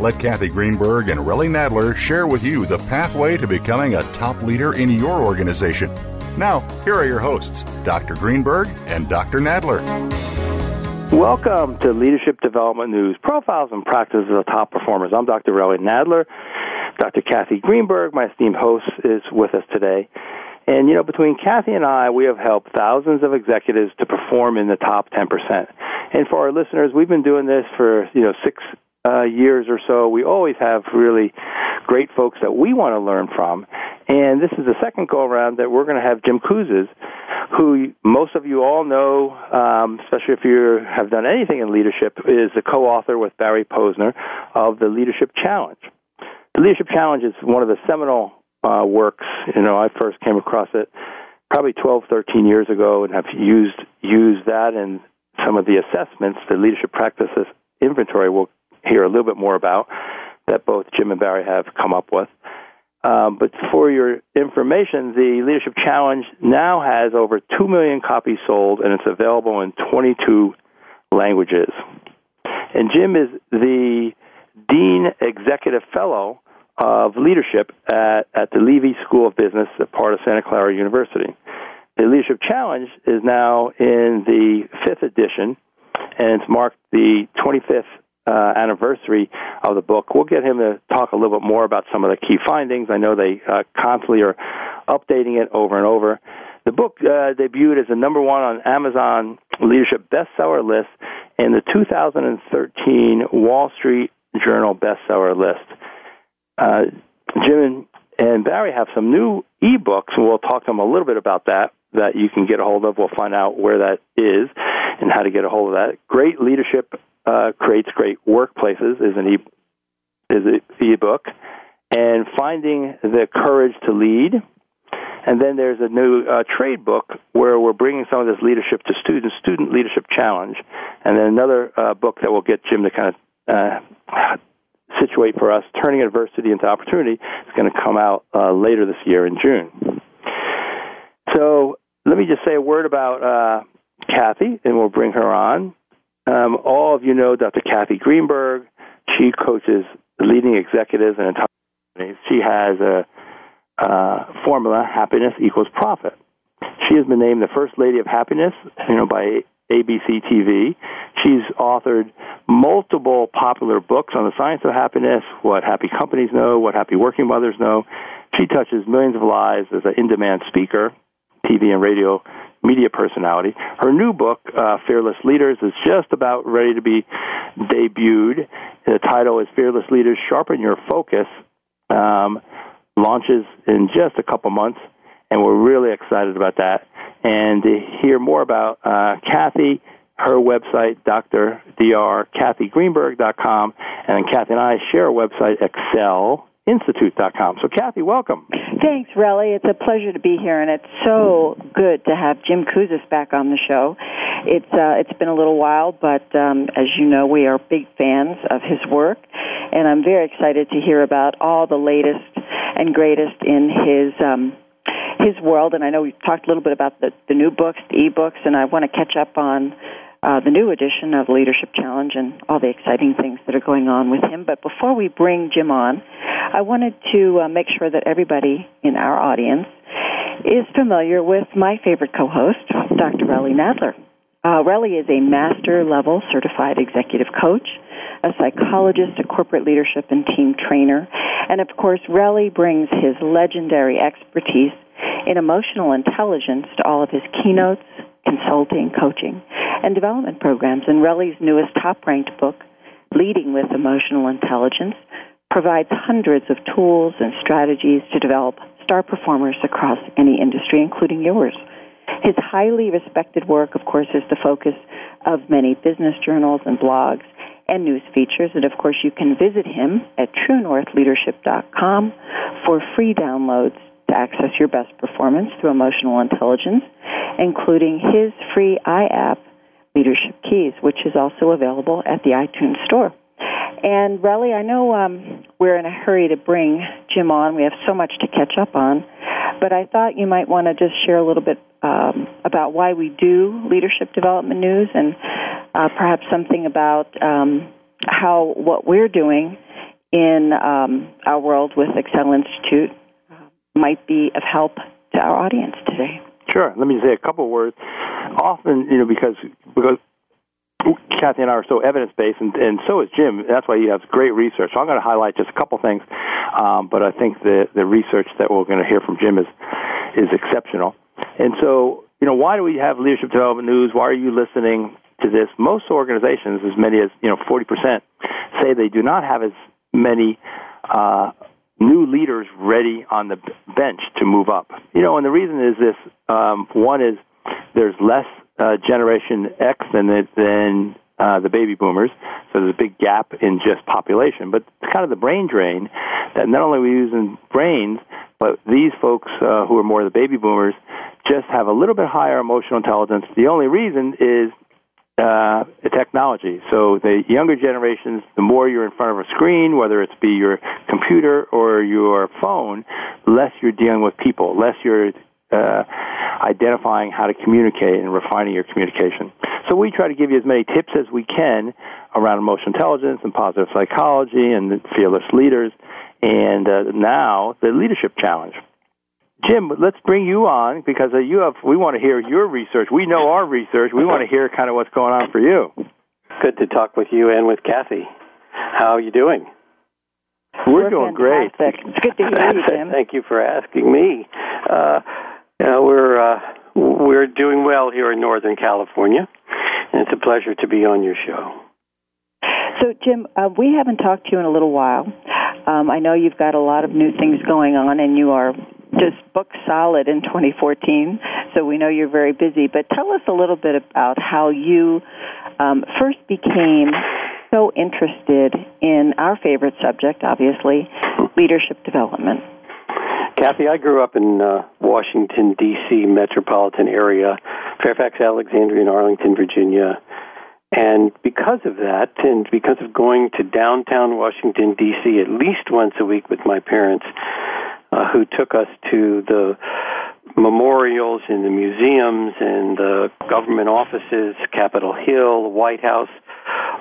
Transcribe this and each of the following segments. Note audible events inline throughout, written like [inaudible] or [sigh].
Let Cathy Greenberg and Relly Nadler share with you the pathway to becoming a top leader in your organization. Now, here are your hosts, Dr. Greenberg and Dr. Nadler. Welcome to Leadership Development News profiles and practices of top performers. I'm Dr. Relly Nadler. Dr. Cathy Greenberg, my esteemed host, is with us today. And, you know, between Cathy and I, we have helped thousands of executives to perform in the top 10%. And for our listeners, we've been doing this for, you know, six uh, years or so. We always have really great folks that we want to learn from. And this is the second go around that we're going to have Jim Kouzes, who most of you all know, um, especially if you have done anything in leadership, is the co author with Barry Posner of the Leadership Challenge. The Leadership Challenge is one of the seminal uh, works. You know, I first came across it probably 12, 13 years ago, and have used used that and some of the assessments, the leadership practices inventory. We'll hear a little bit more about that both Jim and Barry have come up with. Um, but for your information, the Leadership Challenge now has over 2 million copies sold, and it's available in 22 languages. And Jim is the Dean Executive Fellow of leadership at, at the Leavey School of Business, a part of Santa Clara University. The Leadership Challenge is now in the fifth edition, and it's marked the 25th uh, anniversary of the book. We'll get him to talk a little bit more about some of the key findings. I know they uh, constantly are updating it over and over. The book uh, debuted as the number one on Amazon leadership bestseller list and the 2013 Wall Street Journal bestseller list. Uh, Jim and, Barry have some new ebooks, and we'll talk to them a little bit about that. That you can get a hold of. We'll find out where that is and how to get a hold of that. Great leadership uh, creates great workplaces is an e is an ebook, and finding the courage to lead. And then there's a new uh, trade book where we're bringing some of this leadership to students, Student Leadership Challenge. And then another uh, book that will get Jim to kind of uh, situate for us, Turning Adversity into Opportunity, is going to come out uh, later this year in June. So let me just say a word about uh, Kathy, and we'll bring her on. Um, all of you know Dr. Cathy Greenberg. She coaches leading executives and entire companies. She has a uh, formula: happiness equals profit. She has been named the first lady of happiness, you know, by ABC TV. She's authored multiple popular books on the science of happiness, what happy companies know, what happy working mothers know. She touches millions of lives as an in-demand speaker, TV and radio media personality. Her new book, uh, Fearless Leaders, is just about ready to be debuted. The title is Fearless Leaders Sharpen Your Focus. Um, launches in just a couple months, and we're really excited about that. And to hear more about uh, Cathy, her website, Dr. Dr. And Cathy and I share a website, Excel institute.com. So, Cathy, welcome. Thanks, Relly. It's a pleasure to be here, and it's so good to have Jim Kouzes back on the show. It's uh, it's been a little while, but um, as you know, we are big fans of his work, and I'm very excited to hear about all the latest and greatest in his. Um, his world, and I know we've talked a little bit about the, the new books, the e-books, and I want to catch up on uh, the new edition of Leadership Challenge and all the exciting things that are going on with him. But before we bring Jim on, I wanted to uh, make sure that everybody in our audience is familiar with my favorite co-host, Dr. Relly Nadler. Uh, Relly is a master level certified executive coach, a psychologist, a corporate leadership and team trainer, and of course, Relly brings his legendary expertise in emotional intelligence to all of his keynotes, consulting, coaching, and development programs. And Relly's newest top ranked book, Leading with Emotional Intelligence, provides hundreds of tools and strategies to develop star performers across any industry, including yours. His highly respected work, of course, is the focus of many business journals and blogs and news features. And of course, you can visit him at truenorthleadership.com for free downloads to access your best performance through emotional intelligence, including his free iApp, Leadership Keys, which is also available at the iTunes Store. And Relly, I know um, we're in a hurry to bring Jim on. We have so much to catch up on, but I thought you might want to just share a little bit um, about why we do leadership development news, and uh, perhaps something about um, how what we're doing in um, our world with Excel Institute might be of help to our audience today. Sure. Let me say a couple words. Often, you know, because because Cathy and I are so evidence based, and, and so is Jim. That's why he has great research. So I'm going to highlight just a couple things, um, but I think the the research that we're going to hear from Jim is is exceptional. And so, you know, why do we have leadership development news? Why are you listening to this? Most organizations, as many as you know, 40%, say they do not have as many. Uh, new leaders ready on the bench to move up. You know, and the reason is this: um, one is there's less uh, Generation X than than uh, the baby boomers, so there's a big gap in just population. But it's kind of the brain drain that not only are we using brains, but these folks uh, who are more the baby boomers just have a little bit higher emotional intelligence. The only reason is uh, technology. So the younger generations, the more you're in front of a screen, whether it's be your computer or your phone, less you're dealing with people, less you're uh, identifying how to communicate and refining your communication. So we try to give you as many tips as we can around emotional intelligence and positive psychology and fearless leaders, and uh, now the leadership challenge. Jim, let's bring you on because uh, you have. We want to hear your research. We know our research. We want to hear kind of what's going on for you. Good to talk with you and with Cathy. How are you doing? We're, We're doing fantastic. great. It's good to hear you, [laughs] Jim. Thank you for asking me. Uh, yeah, we're uh, we're doing well here in Northern California, and it's a pleasure to be on your show. So, Jim, uh, we haven't talked to you in a little while. Um, I know you've got a lot of new things going on, and you are just book solid in 2014. So we know you're very busy. But tell us a little bit about how you um, first became so interested in our favorite subject, obviously, leadership development. Cathy, I grew up in uh, Washington, D.C. metropolitan area, Fairfax, Alexandria, and Arlington, Virginia. And because of that, and because of going to downtown Washington, D.C. at least once a week with my parents, uh, who took us to the memorials and the museums and the government offices, Capitol Hill, the White House,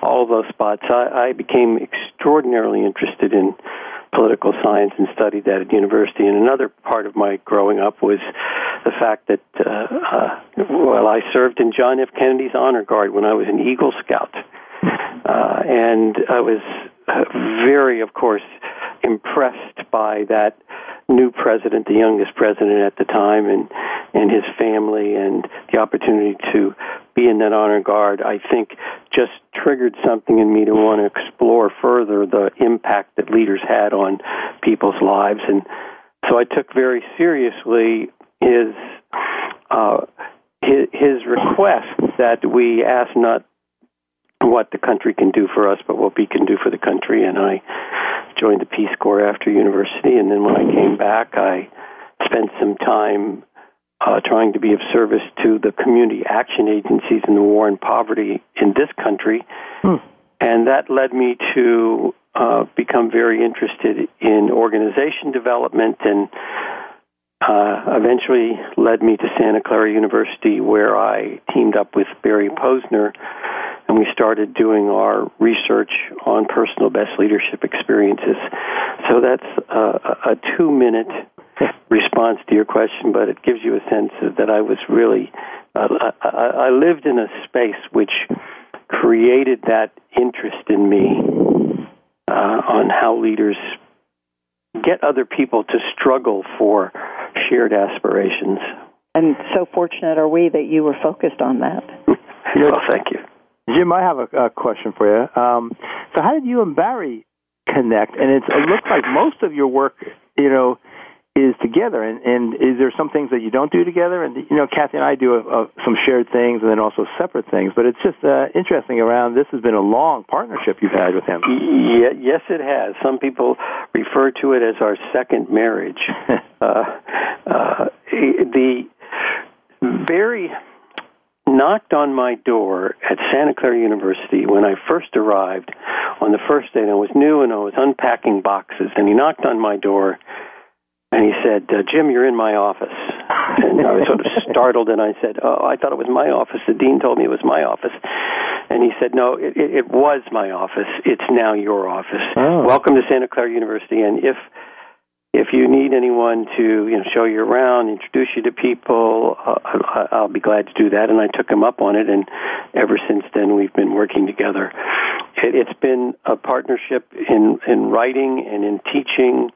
all those spots, I, I became extraordinarily interested in political science and studied that at university. And another part of my growing up was the fact that, uh, uh, well, I served in John F. Kennedy's Honor Guard when I was an Eagle Scout. Uh, and I was uh, very, of course, impressed by that new president, the youngest president at the time, and and his family, and the opportunity to be in that honor guard, I think just triggered something in me to want to explore further the impact that leaders had on people's lives, and so I took very seriously his uh, his, his request that we ask not what the country can do for us, but what we can do for the country. And I joined the Peace Corps after university, and then when I came back, I spent some time uh, trying to be of service to the community action agencies in the war and poverty in this country. Hmm. And that led me to uh, become very interested in organization development and uh, eventually led me to Santa Clara University, where I teamed up with Barry Posner and we started doing our research on personal best leadership experiences. So that's a, a two minute response to your question, but it gives you a sense that I was really, uh, I, I lived in a space which created that interest in me uh, on how leaders get other people to struggle for shared aspirations. And so fortunate are we that you were focused on that. [laughs] well, thank you. Jim, I have a, a question for you. Um, so, how did you and Barry connect, and it's, it looks like most of your work, you know, is together. And, and is there some things that you don't do together? And you know, Cathy and I do a, a, some shared things, and then also separate things. But it's just uh, interesting. Around this has been a long partnership you've had with him. Yeah, yes, it has. Some people refer to it as our second marriage. [laughs] uh, uh, the very knocked on my door at Santa Clara University when I first arrived on the first day, and I was new and I was unpacking boxes. And he knocked on my door and he said, uh, Jim, you're in my office. [laughs] And I was sort of startled, and I said, Oh, I thought it was my office. The dean told me it was my office. And he said, No, it, it was my office. It's now your office. Oh. Welcome to Santa Clara University. And if if you need anyone to you know show you around, introduce you to people, uh, I'll be glad to do that. And I took him up on it, and ever since then we've been working together. It, it's been a partnership in in writing and in teaching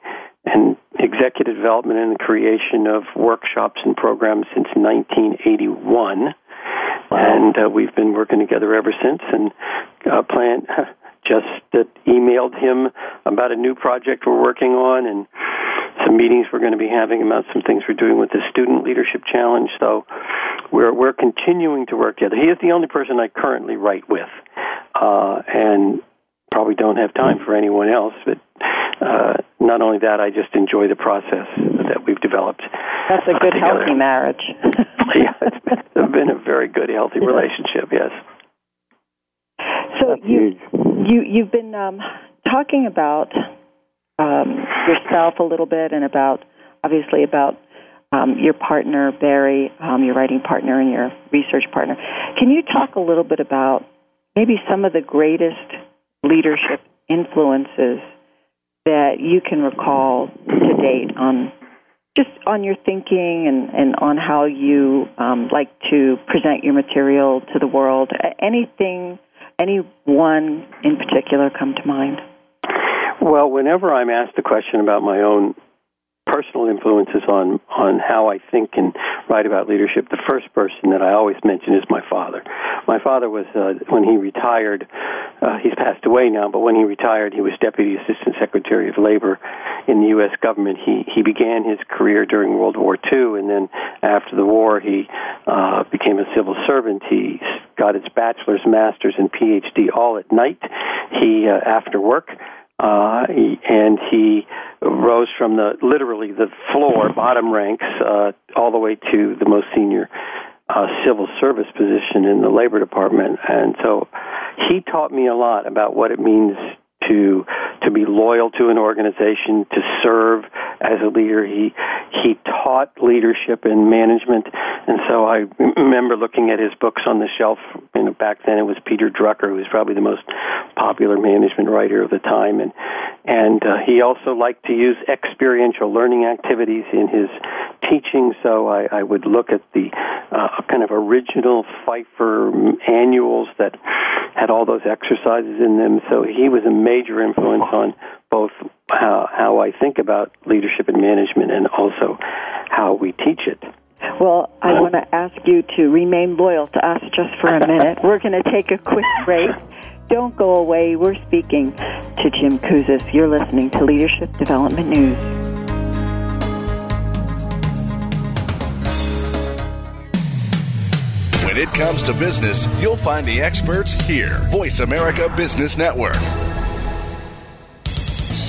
and executive development and the creation of workshops and programs since 1981. Wow. And uh, we've been working together ever since. And uh, plan [laughs] just uh, emailed him about a new project we're working on and some meetings we're going to be having about some things we're doing with the Student Leadership Challenge. So we're we're continuing to work together. He is the only person I currently write with, uh, and probably don't have time for anyone else. But uh, not only that, I just enjoy the process that we've developed. That's a good, together. healthy marriage. [laughs] [laughs] yeah, it's been, it's been, a very good, healthy relationship. Yes. So That's you huge. you you've been um, talking about um, yourself a little bit, and about obviously about um, your partner Barry, um, your writing partner, and your research partner. Can you talk a little bit about maybe some of the greatest leadership influences that you can recall to date on just on your thinking and, and on how you um, like to present your material to the world. Anything, any one in particular come to mind? Well, whenever I'm asked a question about my own personal influences on on how I think and write about leadership. The first person that I always mention is my father. My father was uh, when he retired. Uh, he's passed away now, but when he retired, he was Deputy Assistant Secretary of Labor in the U.S. government. He he began his career during World War II, and then after the war, he uh, became a civil servant. He got his bachelor's, master's, and PhD all at night. He uh, after work uh, and he rose from the literally the floor, bottom ranks, uh, all the way to the most senior uh, civil service position in the labor department. And so he taught me a lot about what it means to to be loyal to an organization, to serve as a leader. He he taught leadership and management, and so I remember looking at his books on the shelf. You know, back then it was Peter Drucker, who was probably the most popular management writer of the time, and and uh, he also liked to use experiential learning activities in his teaching. So I, I would look at the uh, kind of original Pfeiffer annuals that had all those exercises in them. So he was a major influence on both how, how I think about leadership and management and also how we teach it. Well, I want to ask you to remain loyal to us just for a minute. We're going to take a quick break. Don't go away. We're speaking to Jim Kouzes. You're listening to Leadership Development News. When it comes to business, you'll find the experts here. Voice America Business Network.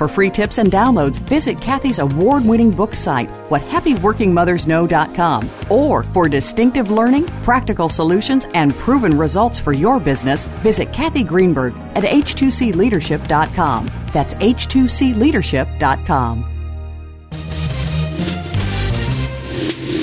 For free tips and downloads, visit Cathy's award winning book site, whathappyworkingmothersknow.com. Or for distinctive learning, practical solutions, and proven results for your business, visit Cathy Greenberg at h2cleadership.com. That's h2cleadership.com.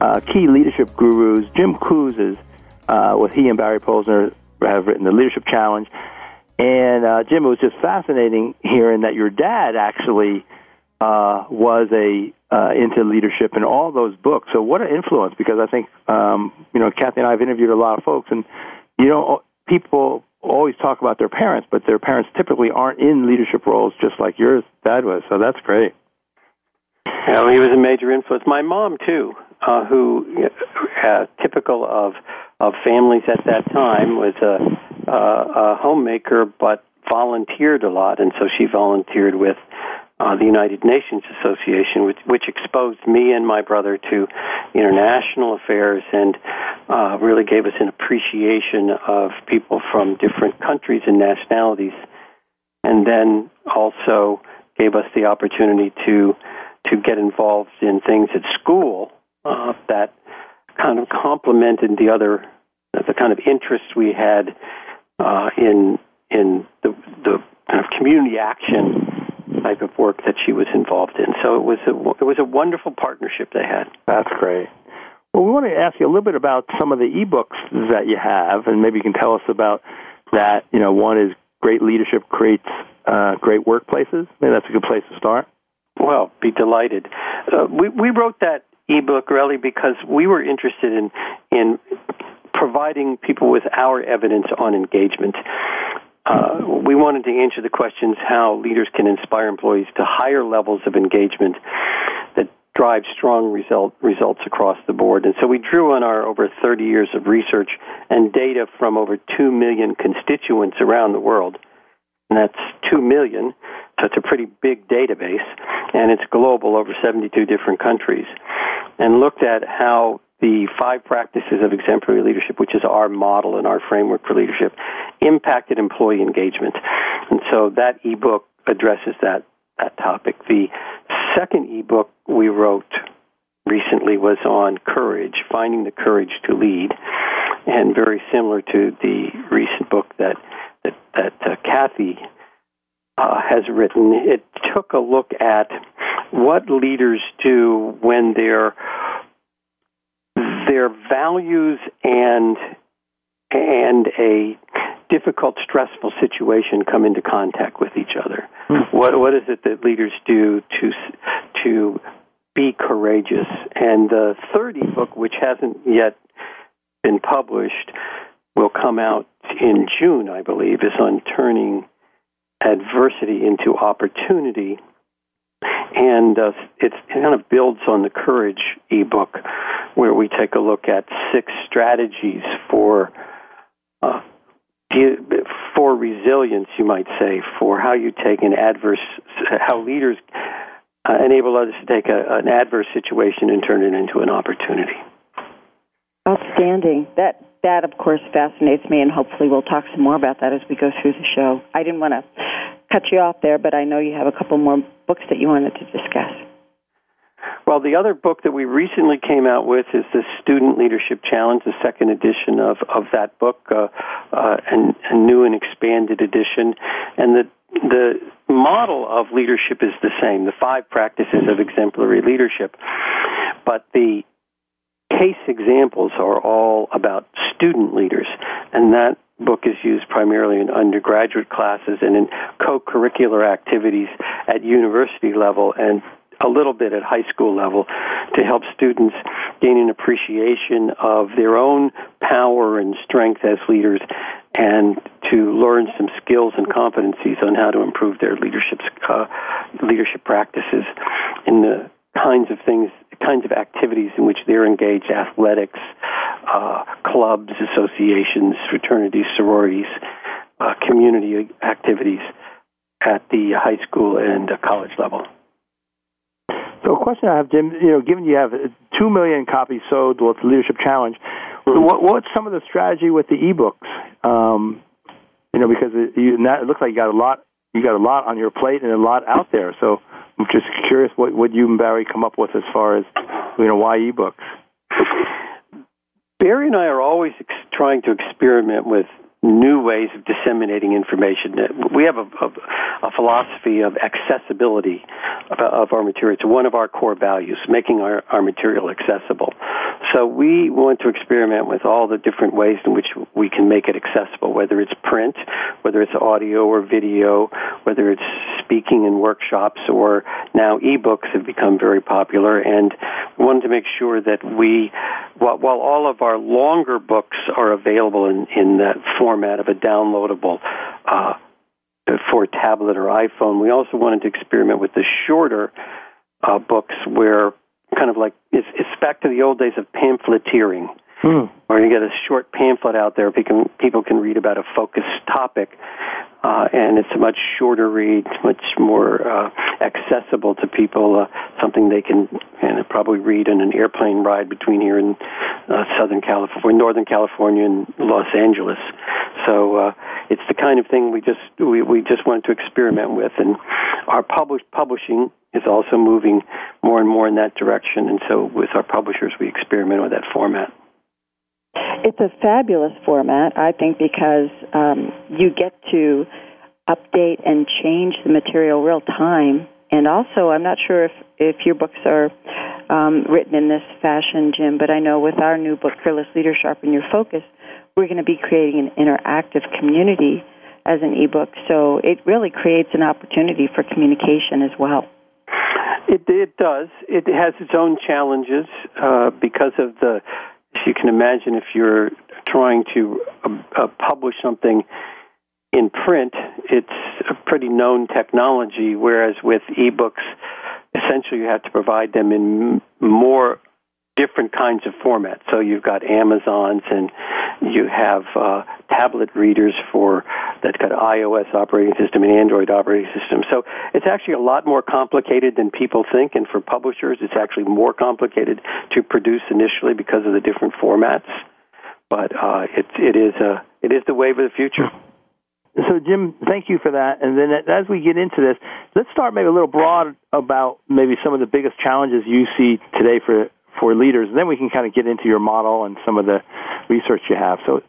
uh, key leadership gurus, Jim Kouzes, uh, with he and Barry Posner have written the Leadership Challenge. And uh, Jim, it was just fascinating hearing that your dad actually uh, was a uh, into leadership in all those books. So what an influence! Because I think um, you know Cathy and I have interviewed a lot of folks, and you know people always talk about their parents, but their parents typically aren't in leadership roles, just like yours dad was. So that's great. Well, he was a major influence. My mom too uh, who, uh, typical of of families at that time, was a, a, a homemaker, but volunteered a lot, and so she volunteered with uh, the United Nations Association, which, which exposed me and my brother to international affairs and uh, really gave us an appreciation of people from different countries and nationalities, and then also gave us the opportunity to to get involved in things at school uh, that kind of complemented the other the kind of interests we had uh, in in the the kind of community action type of work that she was involved in. So it was a it was a wonderful partnership they had. That's great. Well, we want to ask you a little bit about some of the ebooks that you have, and maybe you can tell us about that. You know, one is Great Leadership Creates uh, Great Workplaces. Maybe that's a good place to start. Well, be delighted. Uh, we we wrote that ebook really because we were interested in in providing people with our evidence on engagement. Uh, we wanted to answer the questions how leaders can inspire employees to higher levels of engagement that drive strong result, results across the board. And so we drew on our over 30 years of research and data from over 2 million constituents around the world. And that's 2 million, it's a pretty big database, and it's global over 72 different countries and looked at how the five practices of exemplary leadership, which is our model and our framework for leadership, impacted employee engagement. And so that ebook addresses that, that topic. The second ebook we wrote recently was on courage, finding the courage to lead, and very similar to the recent book that that, that uh, Cathy uh, has written. It took a look at what leaders do when their their values and and a difficult, stressful situation come into contact with each other. Mm. What what is it that leaders do to to Be Courageous. And the third ebook, which hasn't yet been published, will come out in June, I believe, is on turning adversity into opportunity. And uh, it kind of builds on the Courage ebook, where we take a look at six strategies for uh, for resilience, you might say, for how you take an adverse, how leaders uh, enable others to take a, an adverse situation and turn it into an opportunity. Outstanding. That that of course fascinates me, and hopefully we'll talk some more about that as we go through the show. I didn't want to cut you off there, but I know you have a couple more books that you wanted to discuss. Well, the other book that we recently came out with is the Student Leadership Challenge, the second edition of, of that book, uh, uh, and a new and expanded edition. And the the model of leadership is the same, the five practices of exemplary leadership. But the case examples are all about student leaders, and that book is used primarily in undergraduate classes and in co-curricular activities at university level and a little bit at high school level to help students gain an appreciation of their own power and strength as leaders and to learn some skills and competencies on how to improve their leadership uh, leadership practices in the kinds of things kinds of activities in which they're engaged athletics uh, clubs associations fraternities sororities uh, community activities at the high school and college level so, a question I have, Jim. You know, given you have two million copies sold with the Leadership Challenge, mm-hmm. what, what's some of the strategy with the ebooks? Um, you know, because it, you, it looks like you got a lot, you got a lot on your plate and a lot out there. So, I'm just curious what what you and Barry come up with as far as you know why ebooks. Barry and I are always ex- trying to experiment with new ways of disseminating information. Uh, we have a, a, a philosophy of accessibility of, of, our material. It's one of our core values, making our, our material accessible. So we want to experiment with all the different ways in which we can make it accessible, whether it's print, whether it's audio or video, whether it's speaking in workshops, or now ebooks have become very popular. And we wanted to make sure that we, while, while all of our longer books are available in, in that format of a downloadable uh, for tablet or iPhone. We also wanted to experiment with the shorter uh, books where kind of like it's, it's back to the old days of pamphleteering. Hmm. Where you get a short pamphlet out there, people can, people can read about a focused topic, uh, and it's a much shorter read, much more uh, accessible to people. Uh, something they can and probably read in an airplane ride between here and uh, Southern California, Northern California, and Los Angeles. So uh, it's the kind of thing we just we, we just wanted to experiment with, and our publish, publishing is also moving more and more in that direction. And so with our publishers, we experiment with that format. It's a fabulous format, I think, because um, you get to update and change the material real time. And also, I'm not sure if, if your books are um, written in this fashion, Jim, but I know with our new book, Fearless Leader Sharpen Your Focus, we're going to be creating an interactive community as an ebook. So it really creates an opportunity for communication as well. It, it does. It has its own challenges uh, because of the as you can imagine, if you're trying to uh, uh, publish something in print, it's a pretty known technology, whereas with ebooks, essentially you have to provide them in more different kinds of formats. So you've got Amazons and you have uh, tablet readers for that's got iOS operating system and Android operating system. So it's actually a lot more complicated than people think, and for publishers, it's actually more complicated to produce initially because of the different formats. But uh, it it is a it is the wave of the future. So, Jim, thank you for that. And then, as we get into this, let's start maybe a little broad about maybe some of the biggest challenges you see today for for leaders. And then we can kind of get into your model and some of the research you have. So,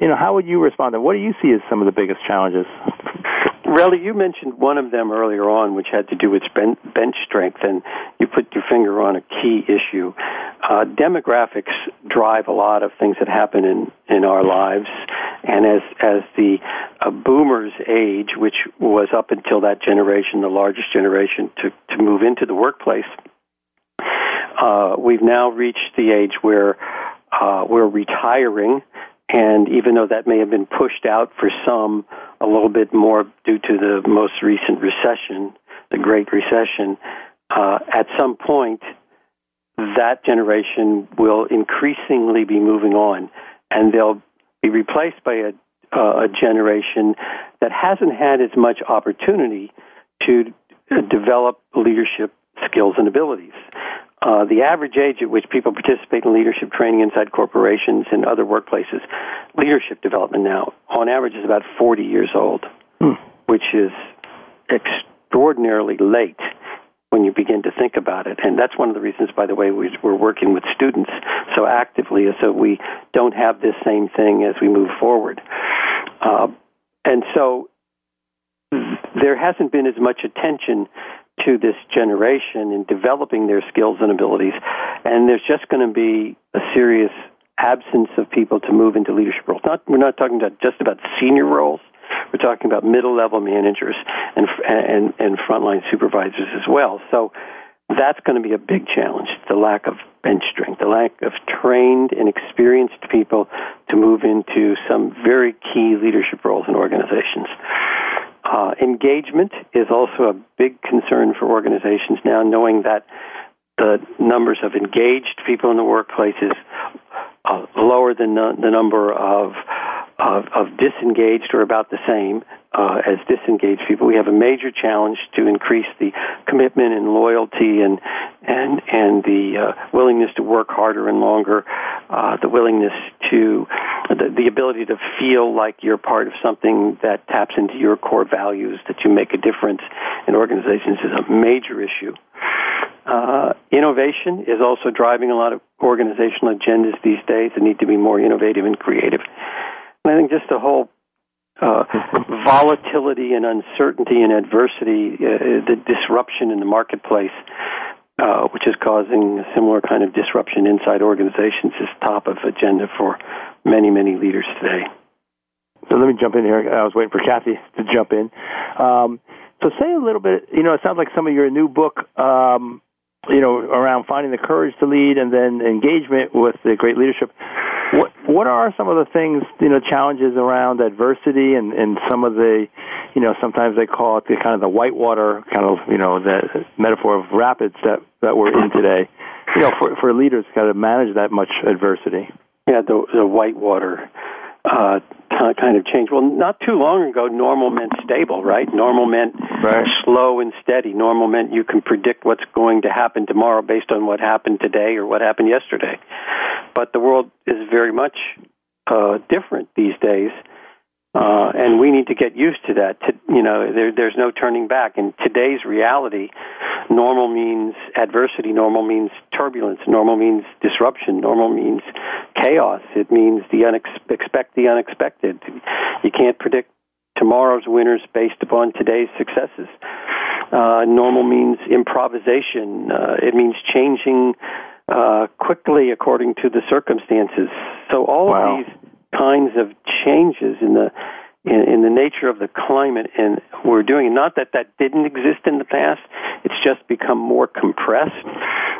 you know, how would you respond? To, what do you see as some of the biggest challenges? Relly, you mentioned one of them earlier on, which had to do with bench strength, and you put your finger on a key issue. Uh, demographics drive a lot of things that happen in, in our lives, and as as the uh, boomers age, which was up until that generation the largest generation to to move into the workplace, uh, we've now reached the age where uh, we're retiring, and even though that may have been pushed out for some a little bit more due to the most recent recession, the Great Recession, uh, at some point, that generation will increasingly be moving on, and they'll be replaced by a, uh, a generation that hasn't had as much opportunity to develop leadership skills and abilities. Uh, the average age at which people participate in leadership training inside corporations and other workplaces, leadership development now, on average, is about 40 years old, hmm. which is extraordinarily late when you begin to think about it. And that's one of the reasons, by the way, we're working with students so actively, is so we don't have this same thing as we move forward. Uh, and so there hasn't been as much attention to this generation in developing their skills and abilities, and there's just going to be a serious absence of people to move into leadership roles. Not, we're not talking about just about senior roles. We're talking about middle level managers and, and, and frontline supervisors as well. So that's going to be a big challenge the lack of bench strength, the lack of trained and experienced people to move into some very key leadership roles in organizations. Uh, engagement is also a big concern for organizations now, knowing that the numbers of engaged people in the workplace is uh, lower than the, the number of, of, of disengaged, or about the same uh, as disengaged people. We have a major challenge to increase the commitment and loyalty and and and the uh, willingness to work harder and longer, uh, the willingness to the, the ability to feel like you're part of something that taps into your core values, that you make a difference in organizations is a major issue. Uh, innovation is also driving a lot of organizational agendas these days that need to be more innovative and creative. And I think just the whole uh, volatility and uncertainty and adversity, uh, the disruption in the marketplace, uh, which is causing a similar kind of disruption inside organizations, is top of agenda for many, many leaders today. So let me jump in here. I was waiting for Cathy to jump in. Um, so say a little bit. You know, it sounds like some of your new book. Um, you know, around finding the courage to lead and then engagement with the great leadership. What what are some of the things you know challenges around adversity and and some of the you know sometimes they call it the kind of the whitewater kind of you know the metaphor of rapids that that we're in today. You know, for for leaders, got to manage that much adversity. Yeah, the the whitewater uh, kind of change. Well, not too long ago, normal meant stable, right? Normal meant right. slow and steady. Normal meant you can predict what's going to happen tomorrow based on what happened today or what happened yesterday. But the world is very much uh, different these days. Uh, and we need to get used to that. To, you know, there, there's no turning back. In today's reality, normal means adversity. Normal means turbulence. Normal means disruption. Normal means chaos. It means the unex- expect the unexpected. You can't predict tomorrow's winners based upon today's successes. Uh, normal means improvisation. Uh, it means changing uh, quickly according to the circumstances. So all wow. of these kinds of changes in the in, in the nature of the climate and we're doing not that that didn't exist in the past it's just become more compressed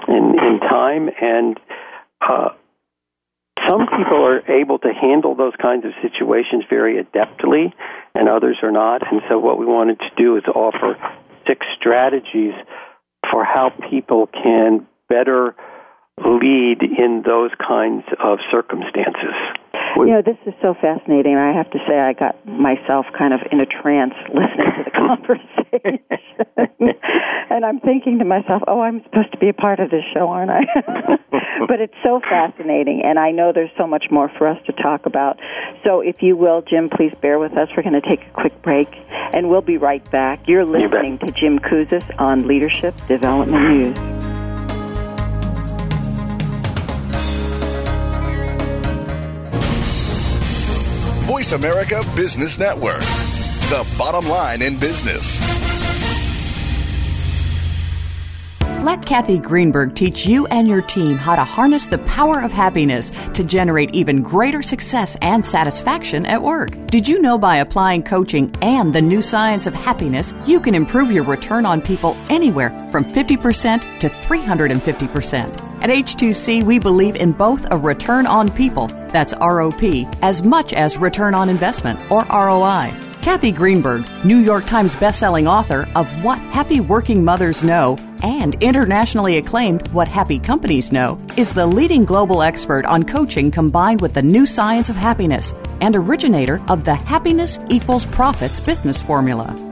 in in time and uh some people are able to handle those kinds of situations very adeptly and others are not and so what we wanted to do is offer six strategies for how people can better lead in those kinds of circumstances. You know, this is so fascinating. I have to say, I got myself kind of in a trance [laughs] listening to the [laughs] conversation. [laughs] and I'm thinking to myself, oh, I'm supposed to be a part of this show, aren't I? but it's so fascinating, and I know there's so much more for us to talk about. So if you will, Jim, please bear with us. We're going to take a quick break, and we'll be right back. You're listening to Jim Kouzes on Leadership Development News. Voice America Business Network, the bottom line in business. Let Cathy Greenberg teach you and your team how to harness the power of happiness to generate even greater success and satisfaction at work. Did you know by applying coaching and the new science of happiness, you can improve your return on people anywhere from 50% to 350%? At H2C, we believe in both a return on people, that's ROP, as much as return on investment, or ROI. Cathy Greenberg, New York Times bestselling author of What Happy Working Mothers Know and internationally acclaimed What Happy Companies Know, is the leading global expert on coaching combined with the new science of happiness and originator of the Happiness Equals Profits business formula.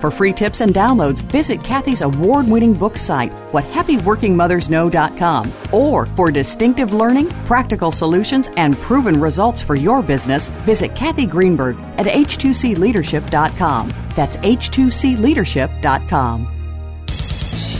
For free tips and downloads, visit Cathy's award winning book site, whathappyworkingmothersknow.com. Or for distinctive learning, practical solutions, and proven results for your business, visit Cathy Greenberg at h2cleadership.com. That's h2cleadership.com.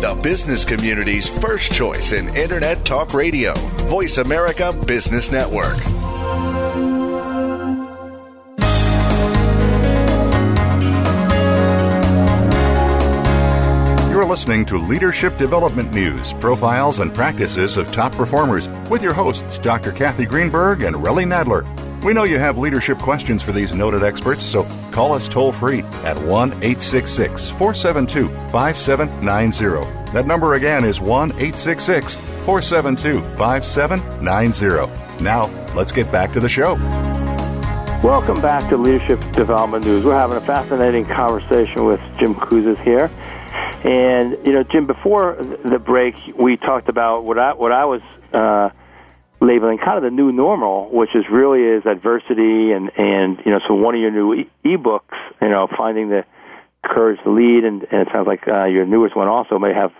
the business community's first choice in Internet Talk Radio. Voice America Business Network. You're listening to Leadership Development News, profiles and practices of top performers with your hosts, Dr. Cathy Greenberg and Relly Nadler. We know you have leadership questions for these noted experts, so call us toll free at 1 866 472 5790. That number again is 1 866 472 5790. Now, let's get back to the show. Welcome back to Leadership Development News. We're having a fascinating conversation with Jim Kouzes here. And, you know, Jim, before the break, we talked about what I, what I was. Uh, labeling kind of the new normal, which is really is adversity and and you know so one of your new e- ebooks, you know, finding the courage to lead, and, and it sounds like uh, your newest one also may have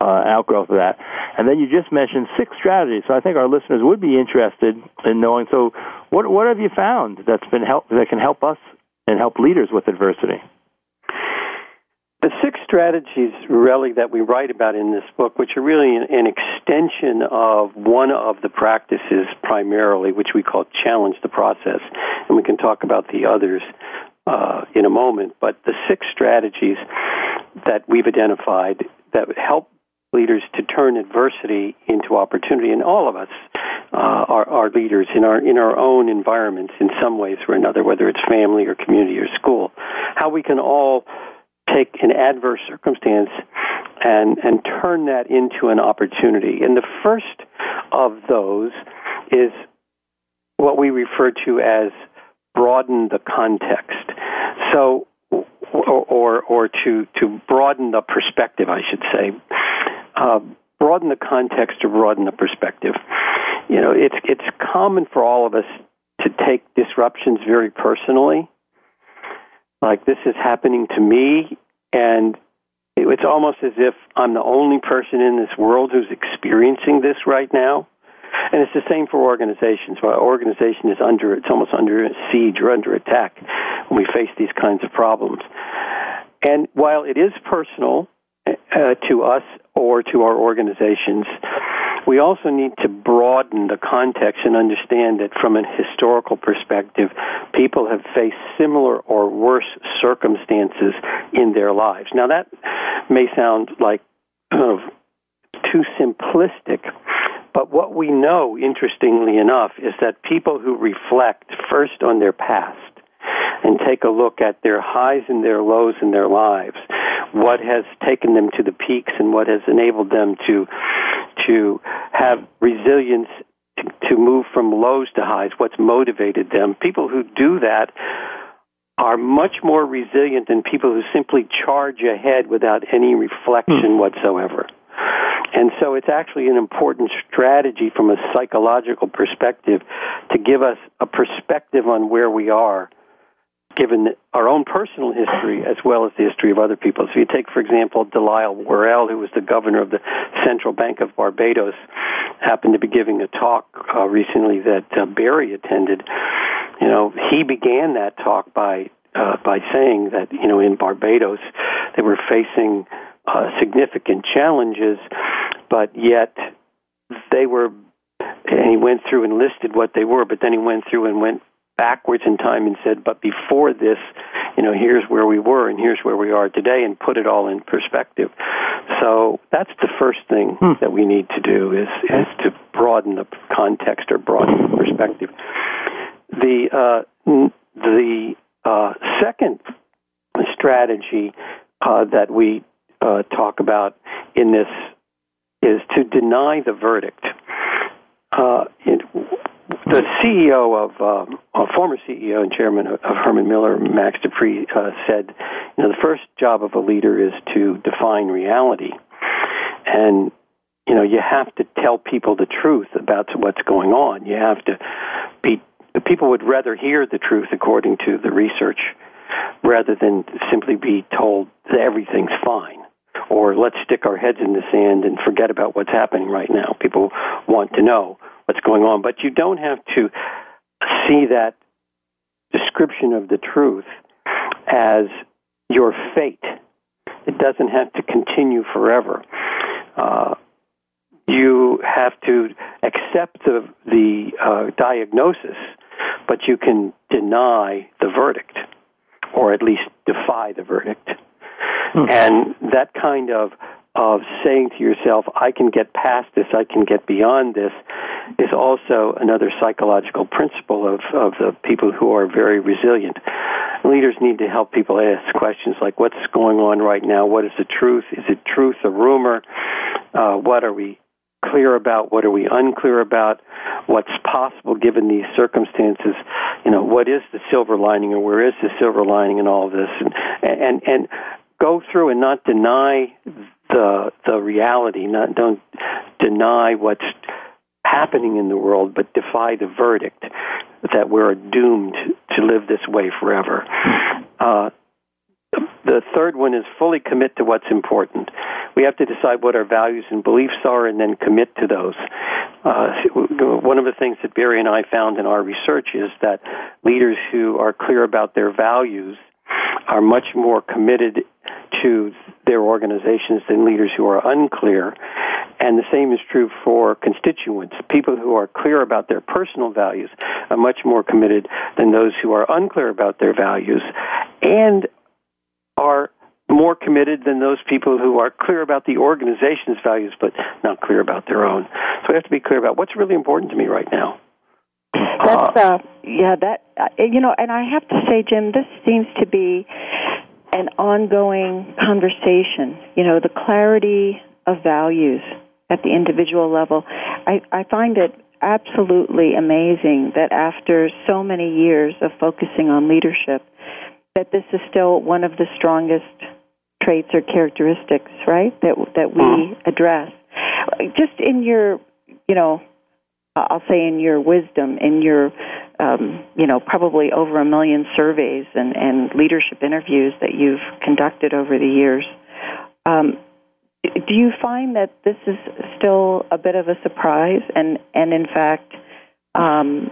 uh, outgrowth of that. And then you just mentioned six strategies, so I think our listeners would be interested in knowing. So, what what have you found that's been help that can help us and help leaders with adversity? The six strategies, really, that we write about in this book, which are really an, extension of one of the practices primarily, which we call challenge the process, and we can talk about the others uh, in a moment. But the six strategies that we've identified that help leaders to turn adversity into opportunity, and all of us uh, are, are leaders in our in our own environments in some ways or another, whether it's family or community or school. How we can all take an adverse circumstance and and turn that into an opportunity. And the first of those is what we refer to as broaden the context. So or or, or to to broaden the perspective, I should say. Uh, broaden the context or broaden the perspective. You know, it's it's common for all of us to take disruptions very personally like this is happening to me, and it's almost as if I'm the only person in this world who's experiencing this right now. And it's the same for organizations. Our organization is under, it's almost under siege or under attack when we face these kinds of problems. And while it is personal uh, to us or to our organizations, we also need to broaden the context and understand that from a historical perspective, people have faced similar or worse circumstances in their lives. Now, that may sound like kind of too simplistic, but what we know, interestingly enough, is that people who reflect first on their past and take a look at their highs and their lows in their lives what has taken them to the peaks and what has enabled them to to have resilience to, to move from lows to highs, what's motivated them. People who do that are much more resilient than people who simply charge ahead without any reflection mm. whatsoever. And so it's actually an important strategy from a psychological perspective to give us a perspective on where we are given our own personal history as well as the history of other people. So you take, for example, Delisle Worrell, who was the governor of the Central Bank of Barbados, happened to be giving a talk uh, recently that uh, Barry attended. You know, he began that talk by uh, by saying that you know in Barbados they were facing uh, significant challenges, but yet they were. And he went through and listed what they were, but then he went through and went backwards in time and said, but before this, you know, here's where we were and here's where we are today and put it all in perspective. So that's the first thing hmm. that we need to do is, is to broaden the context or broaden the perspective. The, uh, the uh, second strategy uh, that we uh, talk about in this is to deny the verdict. Uh, it, the CEO of um, a former CEO and chairman of, Herman Miller, Max De Pree, uh, said, "You know, the first job of a leader is to define reality, and you know, you have to tell people the truth about what's going on. You have to be. People would rather hear the truth according to the research, rather than simply be told that everything's fine." Or let's stick our heads in the sand and forget about what's happening right now. People want to know what's going on. But you don't have to see that description of the truth as your fate. It doesn't have to continue forever. Uh, you have to accept the the uh, diagnosis, but you can deny the verdict, or at least defy the verdict. Mm-hmm. And that kind of of saying to yourself, I can get past this, I can get beyond this, is also another psychological principle of, of the people who are very resilient. Leaders need to help people ask questions like, what's going on right now? What is the truth? Is it truth, a rumor? Uh, what are we clear about? What are we unclear about? What's possible given these circumstances? You know, what is the silver lining or where is the silver lining in all of this? And, and, and go through and not deny the the reality. Not don't deny what's happening in the world, but defy the verdict that we're doomed to live this way forever. Uh, the third one is fully commit to what's important. We have to decide what our values and beliefs are and then commit to those. Uh, one of the things that Barry and I found in our research is that leaders who are clear about their values are much more committed to their organizations than leaders who are unclear. And the same is true for constituents. People who are clear about their personal values are much more committed than those who are unclear about their values and are more committed than those people who are clear about the organization's values but not clear about their own. So we have to be clear about what's really important to me right now. That's uh, yeah, that uh, you know, and I have to say, Jim, this seems to be an ongoing conversation. You know, the clarity of values at the individual level. I, I find it absolutely amazing that after so many years of focusing on leadership, that this is still one of the strongest traits or characteristics, right? That that we mm-hmm. address. Just in your, you know, I'll say in your wisdom, in your, um, you know, probably over a million surveys and, and leadership interviews that you've conducted over the years, um, do you find that this is still a bit of a surprise? And, and in fact, um,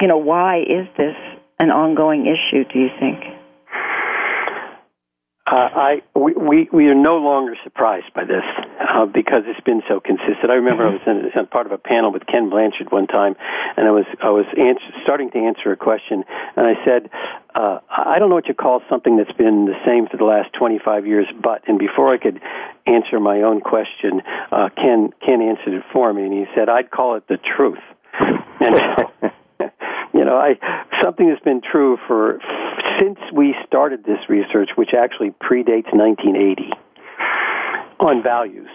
you know, why is this an ongoing issue, do you think? Uh, I we, we we are no longer surprised by this uh, because it's been so consistent. I remember I was in, in part of a panel with Ken Blanchard one time, and I was I was answer, starting to answer a question, and I said, uh, I don't know what you call something that's been the same for the last 25 years, but and before I could answer my own question, uh, Ken Ken answered it for me, and he said I'd call it the truth. And [laughs] you know, I something that's been true for since we started this research, which actually predates 1980, on values.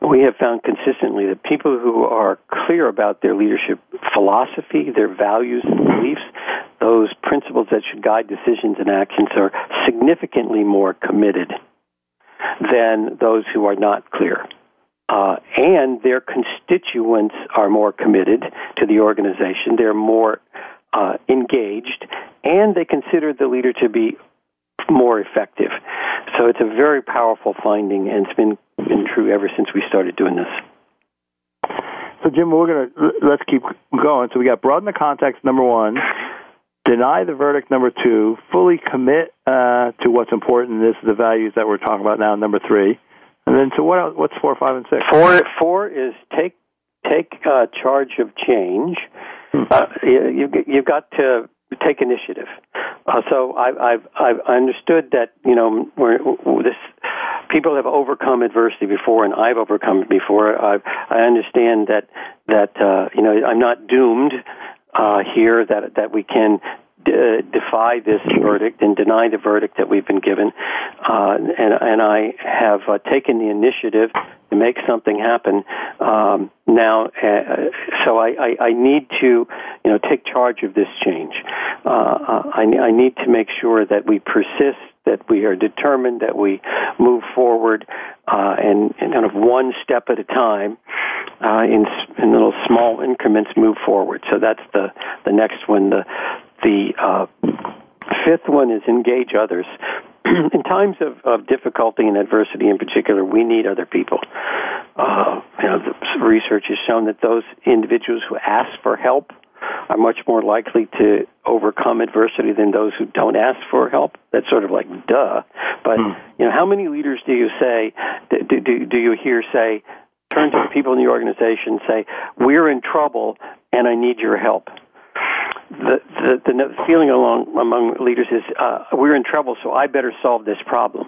We have found consistently that people who are clear about their leadership philosophy, their values and beliefs, those principles that should guide decisions and actions are significantly more committed than those who are not clear. Uh, and their constituents are more committed to the organization. They're more uh, engaged, and they consider the leader to be more effective. So it's a very powerful finding, and it's been been true ever since we started doing this. So, Jim, we're gonna let's keep going. So we got broaden the context. Number one, deny the verdict. Number two, fully commit uh, to what's important. This is the values that we're talking about now. Number three, and then so what? Else, what's four, five, and six? Four, four is take take uh, charge of change. Hmm. Uh, you, you've got to take initiative. Uh, so I, I've I've understood that you know we're, this people have overcome adversity before, and I've overcome it before. I I understand that that uh, you know I'm not doomed uh, here. That that we can defy this verdict and deny the verdict that we've been given, uh, and and I have uh, taken the initiative to make something happen. Um, now, uh, so I, I, I need to, you know, take charge of this change. Uh I, I need to make sure that we persist, that we are determined, that we move forward, uh, and, and kind of one step at a time, uh, in in little small increments, move forward. So that's the the next one. The the uh, fifth one is engage others. [clears throat] in times of, of difficulty and adversity in particular, we need other people. Uh, you know, the research has shown that those individuals who ask for help are much more likely to overcome adversity than those who don't ask for help. That's sort of like duh. But mm. you know, how many leaders do you say do, do, do you hear say turn to the people in the organization say we're in trouble and I need your help? The, the, the feeling along among leaders is uh, we're in trouble, so I better solve this problem.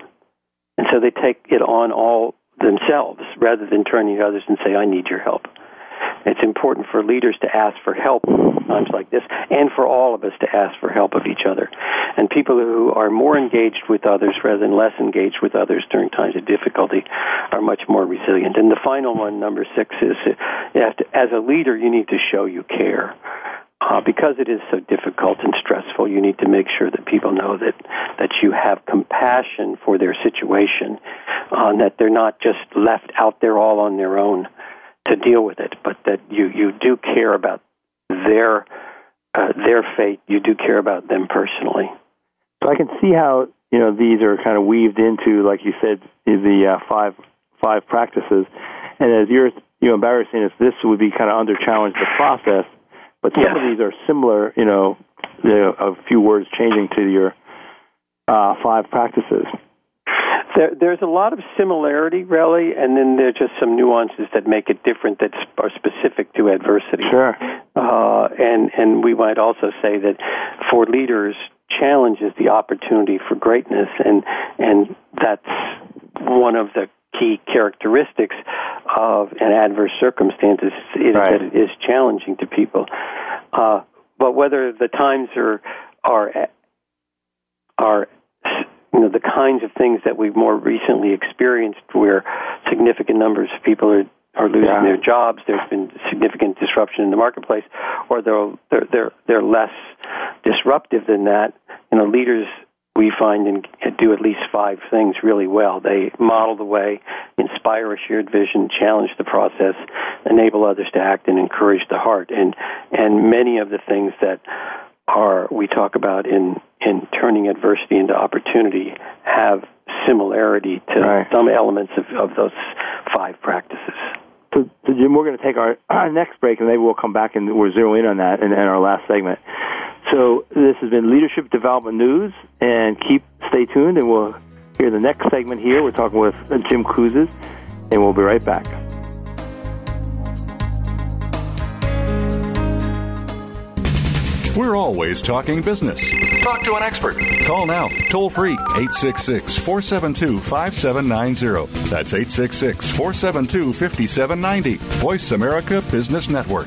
And so they take it on all themselves rather than turning to others and say, I need your help. It's important for leaders to ask for help times like this, and for all of us to ask for help of each other. And people who are more engaged with others rather than less engaged with others during times of difficulty are much more resilient. And the final one, number six, is uh, as a leader, you need to show you care uh, because it is so difficult and stressful, you need to make sure that people know that that you have compassion for their situation, uh, that they're not just left out there all on their own to deal with it, but that you you do care about their uh, their fate. You do care about them personally. So I can see how you know these are kind of weaved into, like you said, the uh, five five practices, and as you're you know embarrassing us, this would be kind of under challenge the process but some of these are similar, you know, a few words changing to your uh, five practices. There, there's a lot of similarity, really, and then there's just some nuances that make it different that are specific to adversity. Sure. Uh, and and we might also say that for leaders, challenge is the opportunity for greatness, and and that's one of the key characteristics of an adverse circumstances is right. that it is challenging to people. Uh, but whether the times are are are you know the kinds of things that we've more recently experienced, where significant numbers of people are are losing yeah. their jobs. There's been significant disruption in the marketplace, or they're they're they're, they're less disruptive than that. You know, leaders we find and do at least five things really well. They model the way, inspire a shared vision, challenge the process, enable others to act, and encourage the heart. And and many of the things that are we talk about in in turning adversity into opportunity have similarity to right. some elements of, of those five practices. So, so Jim, we're going to take our, our next break, and maybe we'll come back and we'll zero in on that in, in our last segment. So this has been Leadership Development News, and keep stay tuned, and we'll hear the next segment here. We're talking with Jim Kouzes, and we'll be right back. We're always talking business. Talk to an expert. Call now, toll free, 866 472 5790. That's 866 472 5790. Voice America Business Network.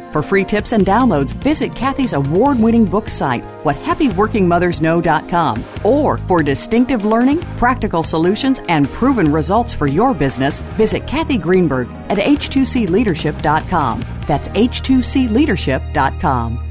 For free tips and downloads, visit Cathy's award winning book site, whathappyworkingmothersknow.com. Or for distinctive learning, practical solutions, and proven results for your business, visit Cathy Greenberg at h2cleadership.com. That's h2cleadership.com.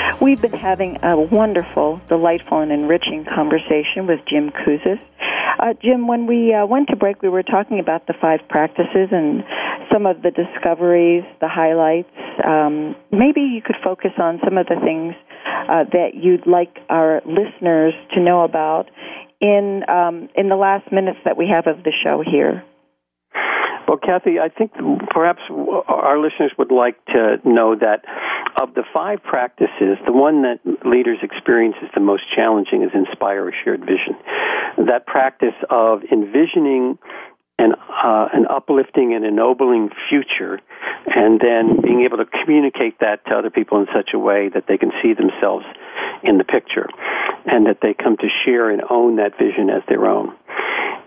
We've been having a wonderful, delightful, and enriching conversation with Jim Kouzes. Uh, Jim, when we uh, went to break, we were talking about the five practices and some of the discoveries, the highlights. Um, maybe you could focus on some of the things uh, that you'd like our listeners to know about in um, in the last minutes that we have of the show here. Well, Cathy, I think perhaps our listeners would like to know that of the five practices, the one that leaders experience is the most challenging is inspire a shared vision. That practice of envisioning an, uh, an uplifting and ennobling future, and then being able to communicate that to other people in such a way that they can see themselves in the picture, and that they come to share and own that vision as their own.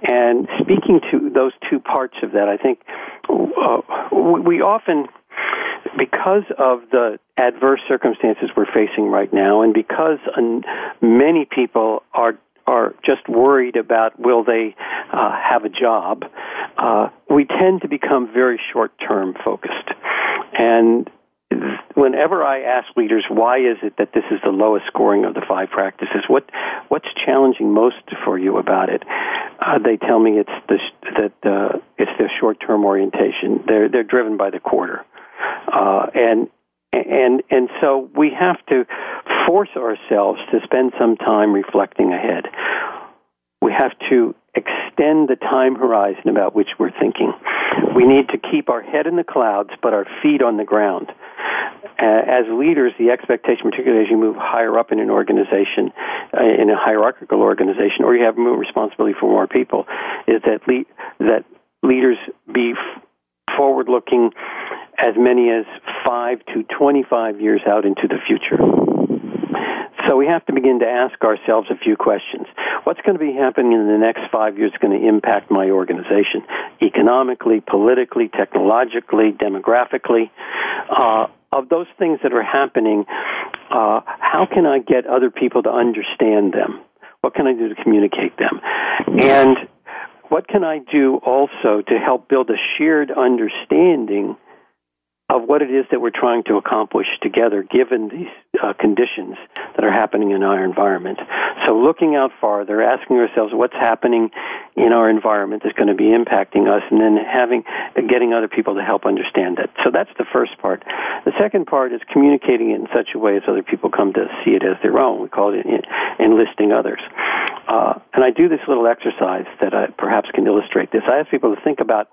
And speaking to those two parts of that, I think uh, we often, because of the adverse circumstances we're facing right now, and because many people are are just worried about will they uh, have a job, uh, we tend to become very short term focused. And whenever I ask leaders why is it that this is the lowest scoring of the five practices, what what's challenging most for you about it? Uh, they tell me it's the, that uh, it's their short term orientation. They're they're driven by the quarter, uh, and and and so we have to force ourselves to spend some time reflecting ahead. We have to extend the time horizon about which we're thinking. We need to keep our head in the clouds but our feet on the ground. as leaders, the expectation, particularly as you move higher up in an organization, uh, in a hierarchical organization, or you have more responsibility for more people, is that le- that leaders be f- forward-looking, as many as five to twenty-five years out into the future. So we have to begin to ask ourselves a few questions. What's going to be happening in the next five years going to impact my organization? Economically, politically, technologically, demographically. Uh, of those things that are happening, uh, how can I get other people to understand them? What can I do to communicate them? And what can I do also to help build a shared understanding of what it is that we're trying to accomplish together given these uh, conditions that are happening in our environment. So looking out farther, asking ourselves what's happening in our environment that's going to be impacting us and then having getting other people to help understand it. So that's the first part. The second part is communicating it in such a way as other people come to see it as their own. We call it enlisting others. Uh, and I do this little exercise that I perhaps can illustrate this. I ask people to think about.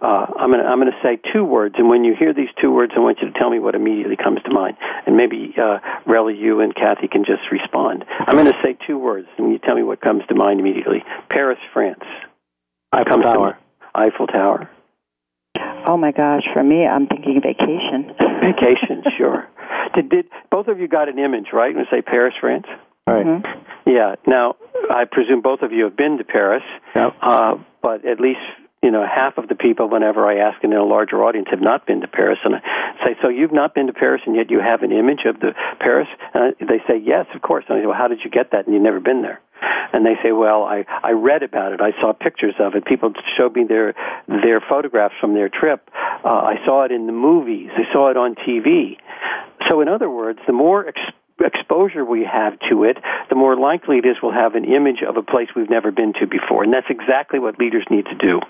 Uh, I'm going to say two words, and when you hear these two words, I want you to tell me what immediately comes to mind. And maybe uh, Relly, you and Cathy can just respond. I'm going to say two words, and you tell me what comes to mind immediately. Paris, France. Eiffel Tower. Eiffel Tower. Oh my gosh! For me, I'm thinking vacation. vacation, [laughs] sure. Did, did both of you got an image right when say Paris, France? All right. mm-hmm. Yeah. Now, I presume both of you have been to Paris. Yep. Uh, but at least you know, half of the people, whenever I ask in a larger audience, have not been to Paris. And I say, so you've not been to Paris, and yet you have an image of the Paris? And they say, yes, of course. And I say, well, how did you get that? And you've never been there. And they say, well, I, I read about it. I saw pictures of it. People showed me their, their photographs from their trip. Uh, I saw it in the movies. I saw it on TV. So in other words, the more ex- exposure we have to it, the more likely it is we'll have an image of a place we've never been to before. And that's exactly what leaders need to do.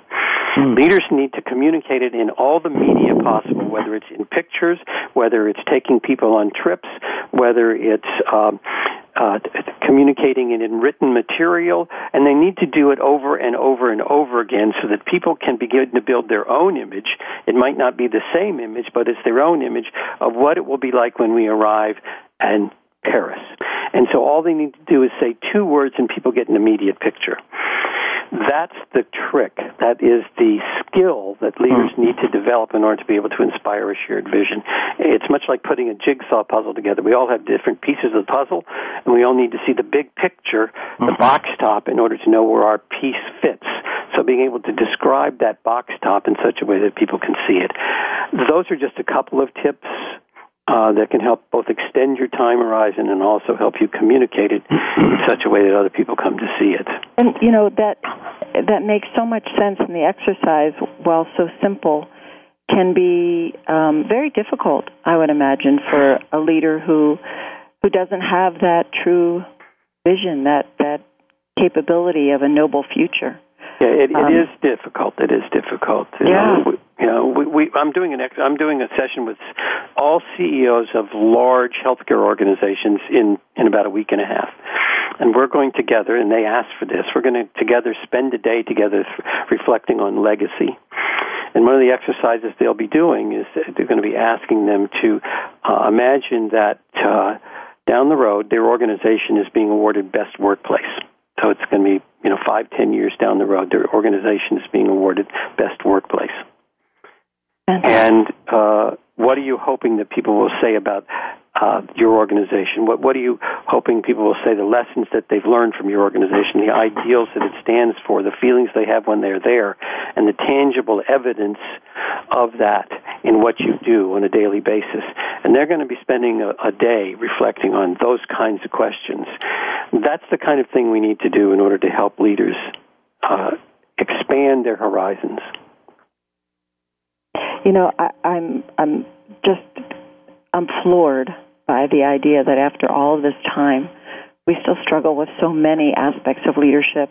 Mm. Leaders need to communicate it in all the media possible, whether it's in pictures, whether it's taking people on trips, whether it's um, uh, communicating it in written material, and they need to do it over and over and over again so that people can begin to build their own image. It might not be the same image, but it's their own image of what it will be like when we arrive and Paris. And so all they need to do is say two words and people get an immediate picture. That's the trick. That is the skill that leaders mm. need to develop in order to be able to inspire a shared vision. It's much like putting a jigsaw puzzle together. We all have different pieces of the puzzle, and we all need to see the big picture, the mm-hmm. box top, in order to know where our piece fits. So being able to describe that box top in such a way that people can see it. Those are just a couple of tips uh, that can help both extend your time horizon and also help you communicate it in [laughs] such a way that other people come to see it. And you know that that makes so much sense. in the exercise, while so simple, can be um, very difficult. I would imagine for a leader who who doesn't have that true vision, that that capability of a noble future. Yeah, it, it um, is difficult. It is difficult. You yeah. Know, you know, we, we, I'm doing an ex, I'm doing a session with all CEOs of large healthcare organizations in in about a week and a half, and we're going together. And they asked for this. We're going to together spend a day together reflecting on legacy. And one of the exercises they'll be doing is they're going to be asking them to uh, imagine that uh, down the road their organization is being awarded best workplace. So it's going to be you know five, ten years down the road, their organization is being awarded best workplace. And uh, what are you hoping that people will say about uh, your organization? What, what are you hoping people will say the lessons that they've learned from your organization, the ideals that it stands for, the feelings they have when they're there, and the tangible evidence of that in what you do on a daily basis? And they're going to be spending a, a day reflecting on those kinds of questions. That's the kind of thing we need to do in order to help leaders uh, expand their horizons. You know, I, I'm I'm just I'm floored by the idea that after all of this time, we still struggle with so many aspects of leadership,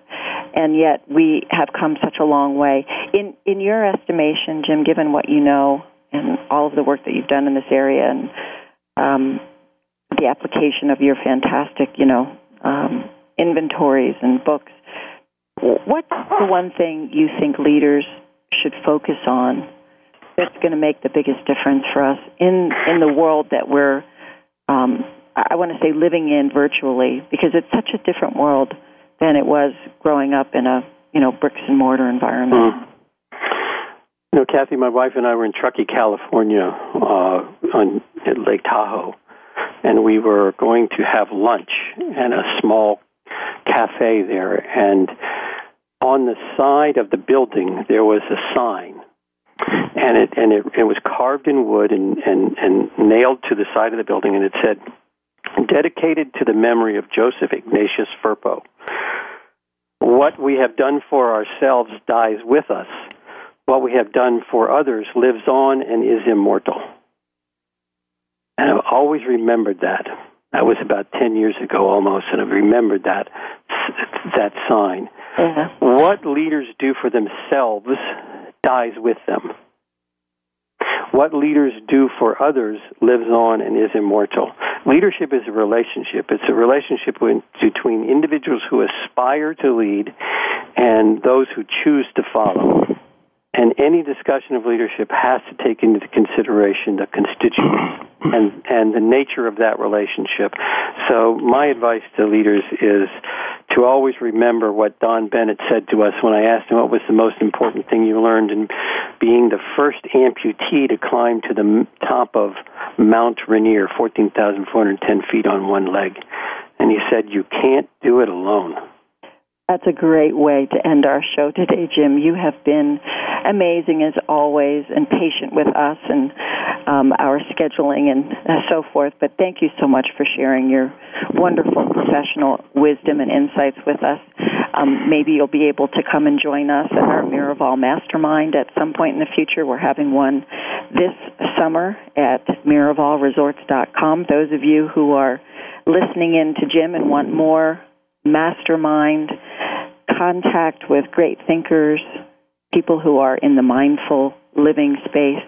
and yet we have come such a long way. In in your estimation, Jim, given what you know and all of the work that you've done in this area, and um, the application of your fantastic, you know, um, inventories and books, what's the one thing you think leaders should focus on that's going to make the biggest difference for us in in the world that we're um, I want to say living in virtually because it's such a different world than it was growing up in a you know bricks and mortar environment. Mm. You know, Cathy, my wife and I were in Truckee, California, uh, on at Lake Tahoe, and we were going to have lunch in a small cafe there. And on the side of the building, there was a sign, and it and it, it was carved in wood and, and and nailed to the side of the building, and it said, "Dedicated to the memory of Joseph Ignatius Firpo." What we have done for ourselves dies with us. What we have done for others lives on and is immortal. And I've always remembered that. That was about 10 years ago almost, and I've remembered that, that sign. Mm-hmm. What leaders do for themselves dies with them. What leaders do for others lives on and is immortal. Leadership is a relationship. It's a relationship between individuals who aspire to lead and those who choose to follow. And any discussion of leadership has to take into consideration the constituents [clears throat] and, and the nature of that relationship. So, my advice to leaders is to always remember what Don Bennett said to us when I asked him what was the most important thing you learned in being the first amputee to climb to the top of Mount Rainier, 14,410 feet on one leg. And he said, You can't do it alone. That's a great way to end our show today, Jim. You have been amazing as always and patient with us and um, our scheduling and so forth. But thank you so much for sharing your wonderful professional wisdom and insights with us. Um, maybe you'll be able to come and join us at our Miraval Mastermind at some point in the future. We're having one this summer at MiravalResorts.com. Those of you who are listening in to Jim and want more mastermind, contact with great thinkers, people who are in the mindful living space.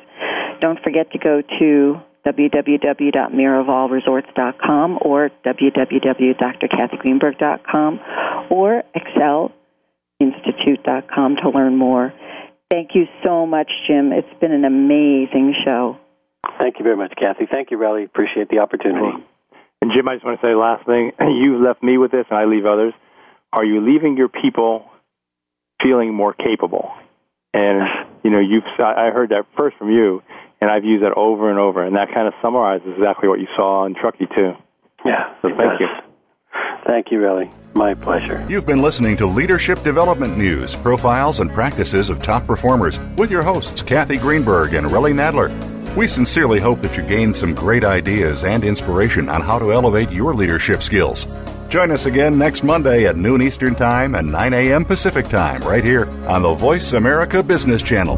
Don't forget to go to www.miravalresorts.com or www.drcathygreenberg.com or excelinstitute.com to learn more. Thank you so much, Jim. It's been an amazing show. Thank you very much, Cathy. Thank you, Relly. Appreciate the opportunity. And Jim, I just want to say the last thing. [laughs] You left me with this, and I leave others. Are you leaving your people feeling more capable? And you know, you've I heard that first from you, and I've used that over and over, and that kind of summarizes exactly what you saw in Truckee too. Yeah. So thank does. you. Thank you, Relly. My pleasure. You've been listening to Leadership Development News, profiles and practices of top performers with your hosts, Cathy Greenberg and Relly Nadler. We sincerely hope that you gained some great ideas and inspiration on how to elevate your leadership skills. Join us again next Monday at noon Eastern Time and 9 a.m. Pacific Time right here on the Voice America Business Channel.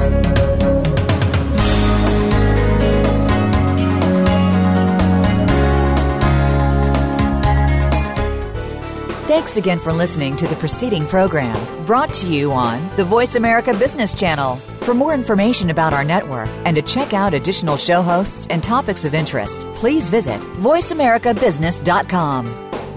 Thanks again for listening to the preceding program brought to you on the Voice America Business Channel. For more information about our network and to check out additional show hosts and topics of interest, please visit voiceamericabusiness.com.